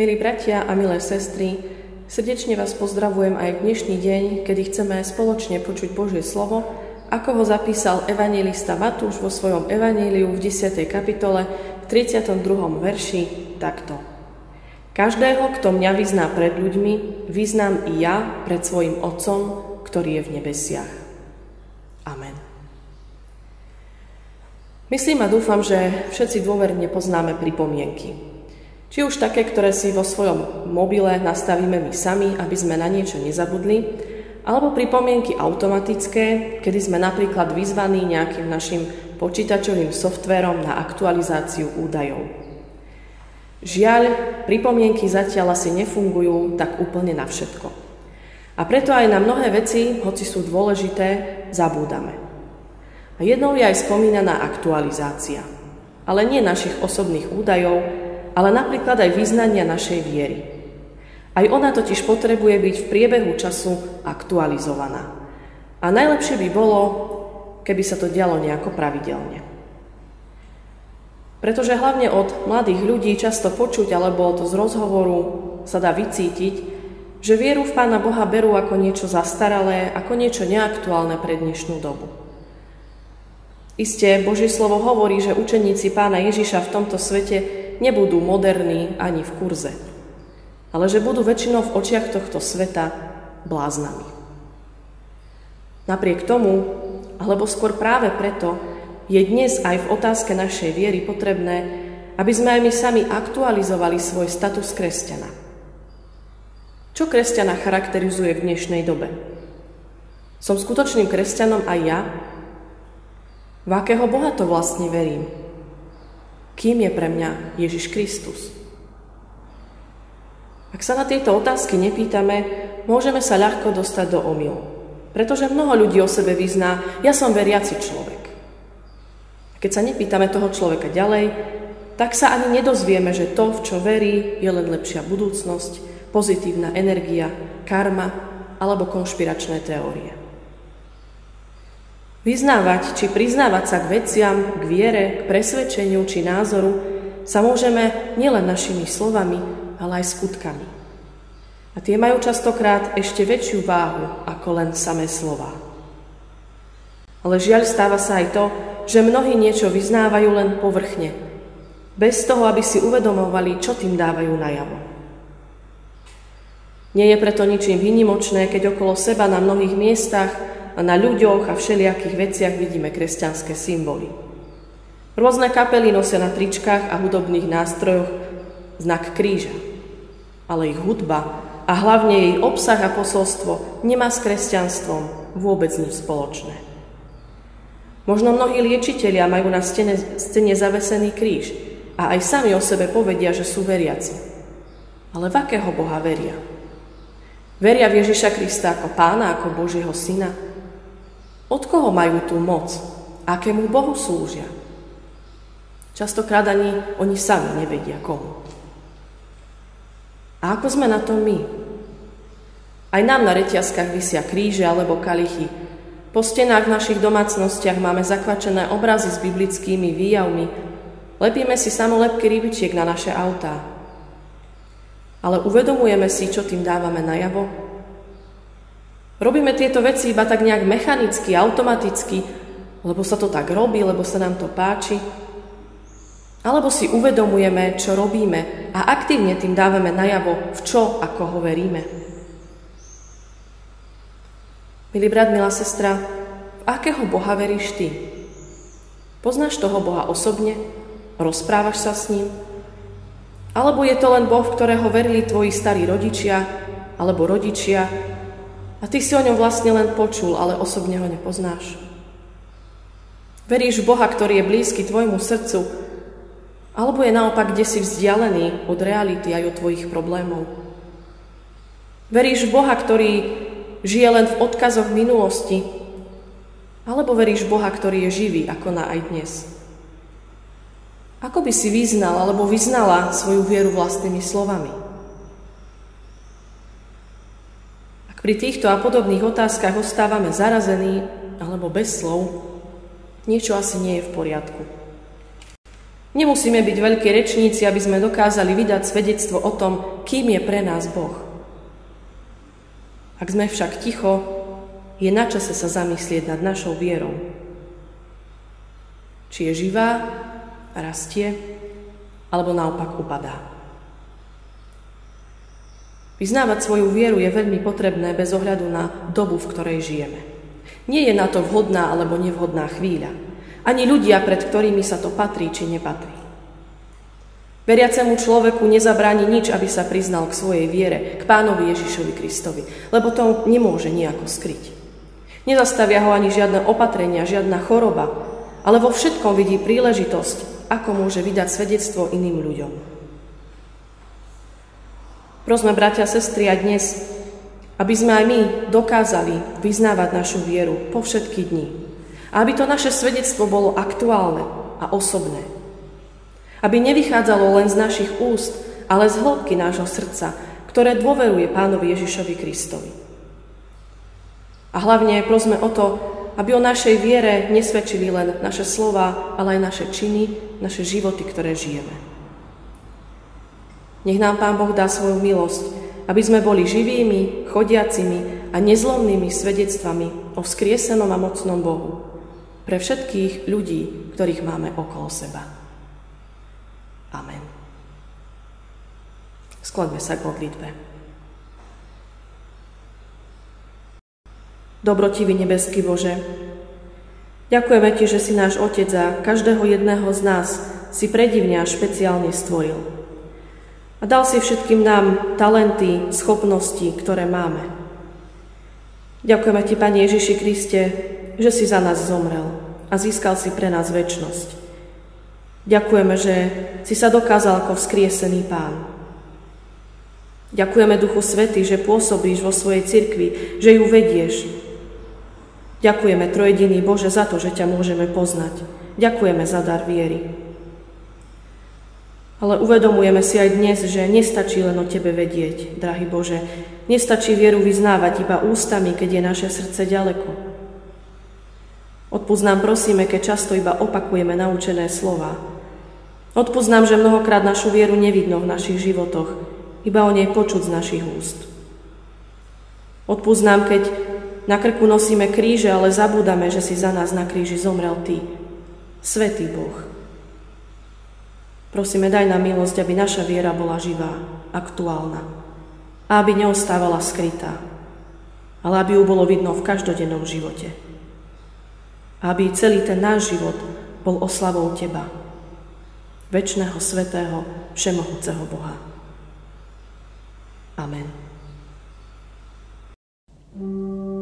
Milí bratia a milé sestry, srdečne vás pozdravujem aj dnešný deň, kedy chceme spoločne počuť Božie slovo, ako ho zapísal evangelista Matúš vo svojom evaníliu v 10. kapitole v 32. verši takto. Každého, kto mňa vyzná pred ľuďmi, vyznám i ja pred svojim Otcom, ktorý je v nebesiach. Amen. Myslím a dúfam, že všetci dôverne poznáme pripomienky. Či už také, ktoré si vo svojom mobile nastavíme my sami, aby sme na niečo nezabudli, alebo pripomienky automatické, kedy sme napríklad vyzvaní nejakým našim počítačovým softverom na aktualizáciu údajov. Žiaľ, pripomienky zatiaľ asi nefungujú tak úplne na všetko. A preto aj na mnohé veci, hoci sú dôležité, zabúdame. A jednou je aj spomínaná aktualizácia. Ale nie našich osobných údajov, ale napríklad aj vyznania našej viery. Aj ona totiž potrebuje byť v priebehu času aktualizovaná. A najlepšie by bolo, keby sa to dialo nejako pravidelne. Pretože hlavne od mladých ľudí často počuť alebo to z rozhovoru sa dá vycítiť, že vieru v Pána Boha berú ako niečo zastaralé, ako niečo neaktuálne pre dnešnú dobu. Isté, Božie slovo hovorí, že učeníci Pána Ježiša v tomto svete nebudú moderní ani v kurze, ale že budú väčšinou v očiach tohto sveta bláznami. Napriek tomu, alebo skôr práve preto, je dnes aj v otázke našej viery potrebné, aby sme aj my sami aktualizovali svoj status kresťana. Čo kresťana charakterizuje v dnešnej dobe? Som skutočným kresťanom aj ja? V akého Boha to vlastne verím? Kým je pre mňa Ježiš Kristus? Ak sa na tieto otázky nepýtame, môžeme sa ľahko dostať do omylu. Pretože mnoho ľudí o sebe vyzná, ja som veriaci človek. A keď sa nepýtame toho človeka ďalej, tak sa ani nedozvieme, že to, v čo verí, je len lepšia budúcnosť, pozitívna energia, karma alebo konšpiračné teórie. Vyznávať či priznávať sa k veciam, k viere, k presvedčeniu či názoru sa môžeme nielen našimi slovami, ale aj skutkami. A tie majú častokrát ešte väčšiu váhu ako len samé slova. Ale žiaľ stáva sa aj to, že mnohí niečo vyznávajú len povrchne, bez toho, aby si uvedomovali, čo tým dávajú najavo. Nie je preto ničím vynimočné, keď okolo seba na mnohých miestach a na ľuďoch a všelijakých veciach vidíme kresťanské symboly. Rôzne kapely nosia na tričkách a hudobných nástrojoch znak kríža. Ale ich hudba a hlavne jej obsah a posolstvo nemá s kresťanstvom vôbec nič spoločné. Možno mnohí liečitelia majú na stene, stene zavesený kríž a aj sami o sebe povedia, že sú veriaci. Ale v akého Boha veria? Veria v Ježiša Krista ako pána, ako Božieho syna? Od koho majú tú moc? Akému Bohu slúžia? Častokrát ani oni sami nevedia komu. A ako sme na to my? Aj nám na reťazkách vysia kríže alebo kalichy. Po stenách v našich domácnostiach máme zakvačené obrazy s biblickými výjavmi. Lepíme si samolepky rybičiek na naše autá. Ale uvedomujeme si, čo tým dávame najavo? Robíme tieto veci iba tak nejak mechanicky, automaticky, lebo sa to tak robí, lebo sa nám to páči. Alebo si uvedomujeme, čo robíme a aktívne tým dávame najavo, v čo a koho veríme. Milý brat, milá sestra, v akého Boha veríš ty? Poznáš toho Boha osobne? Rozprávaš sa s ním? Alebo je to len Boh, v ktorého verili tvoji starí rodičia alebo rodičia a ty si o ňom vlastne len počul, ale osobne ho nepoznáš. Veríš v Boha, ktorý je blízky tvojmu srdcu, alebo je naopak kde si vzdialený od reality aj od tvojich problémov. Veríš v Boha, ktorý žije len v odkazoch minulosti, alebo veríš v Boha, ktorý je živý, ako na aj dnes. Ako by si vyznal alebo vyznala svoju vieru vlastnými slovami? Pri týchto a podobných otázkach ostávame zarazení alebo bez slov, niečo asi nie je v poriadku. Nemusíme byť veľkí rečníci, aby sme dokázali vydať svedectvo o tom, kým je pre nás Boh. Ak sme však ticho, je na čase sa zamyslieť nad našou vierou. Či je živá, rastie, alebo naopak upadá. Vyznávať svoju vieru je veľmi potrebné bez ohľadu na dobu, v ktorej žijeme. Nie je na to vhodná alebo nevhodná chvíľa. Ani ľudia, pred ktorými sa to patrí či nepatrí. Veriacemu človeku nezabráni nič, aby sa priznal k svojej viere, k pánovi Ježišovi Kristovi, lebo to nemôže nejako skryť. Nezastavia ho ani žiadne opatrenia, žiadna choroba, ale vo všetkom vidí príležitosť, ako môže vydať svedectvo iným ľuďom. Prosme, bratia a sestry, a dnes aby sme aj my dokázali vyznávať našu vieru po všetky dni. A aby to naše svedectvo bolo aktuálne a osobné. Aby nevychádzalo len z našich úst, ale z hĺbky nášho srdca, ktoré dôveruje Pánovi Ježišovi Kristovi. A hlavne prosme o to, aby o našej viere nesvedčili len naše slova, ale aj naše činy, naše životy, ktoré žijeme. Nech nám Pán Boh dá svoju milosť, aby sme boli živými, chodiacimi a nezlomnými svedectvami o vzkriesenom a mocnom Bohu pre všetkých ľudí, ktorých máme okolo seba. Amen. Skloňme sa k modlitbe. Dobrotivý nebeský Bože, ďakujeme Ti, že si náš Otec a každého jedného z nás si predivne a špeciálne stvoril. A dal si všetkým nám talenty, schopnosti, ktoré máme. Ďakujeme Ti, Pane Ježiši Kriste, že si za nás zomrel a získal si pre nás väčnosť. Ďakujeme, že si sa dokázal ako vzkriesený Pán. Ďakujeme Duchu Svety, že pôsobíš vo svojej cirkvi, že ju vedieš. Ďakujeme Trojediný Bože za to, že ťa môžeme poznať. Ďakujeme za dar viery. Ale uvedomujeme si aj dnes, že nestačí len o Tebe vedieť, drahý Bože. Nestačí vieru vyznávať iba ústami, keď je naše srdce ďaleko. Odpúsť prosíme, keď často iba opakujeme naučené slova. Odpúsť že mnohokrát našu vieru nevidno v našich životoch, iba o nej počuť z našich úst. Odpúsť keď na krku nosíme kríže, ale zabúdame, že si za nás na kríži zomrel Ty, Svetý Boh. Prosíme, daj nám milosť, aby naša viera bola živá, aktuálna a aby neostávala skrytá, ale aby ju bolo vidno v každodennom živote. Aby celý ten náš život bol oslavou Teba, väčšného, svetého, všemohúceho Boha. Amen. thank you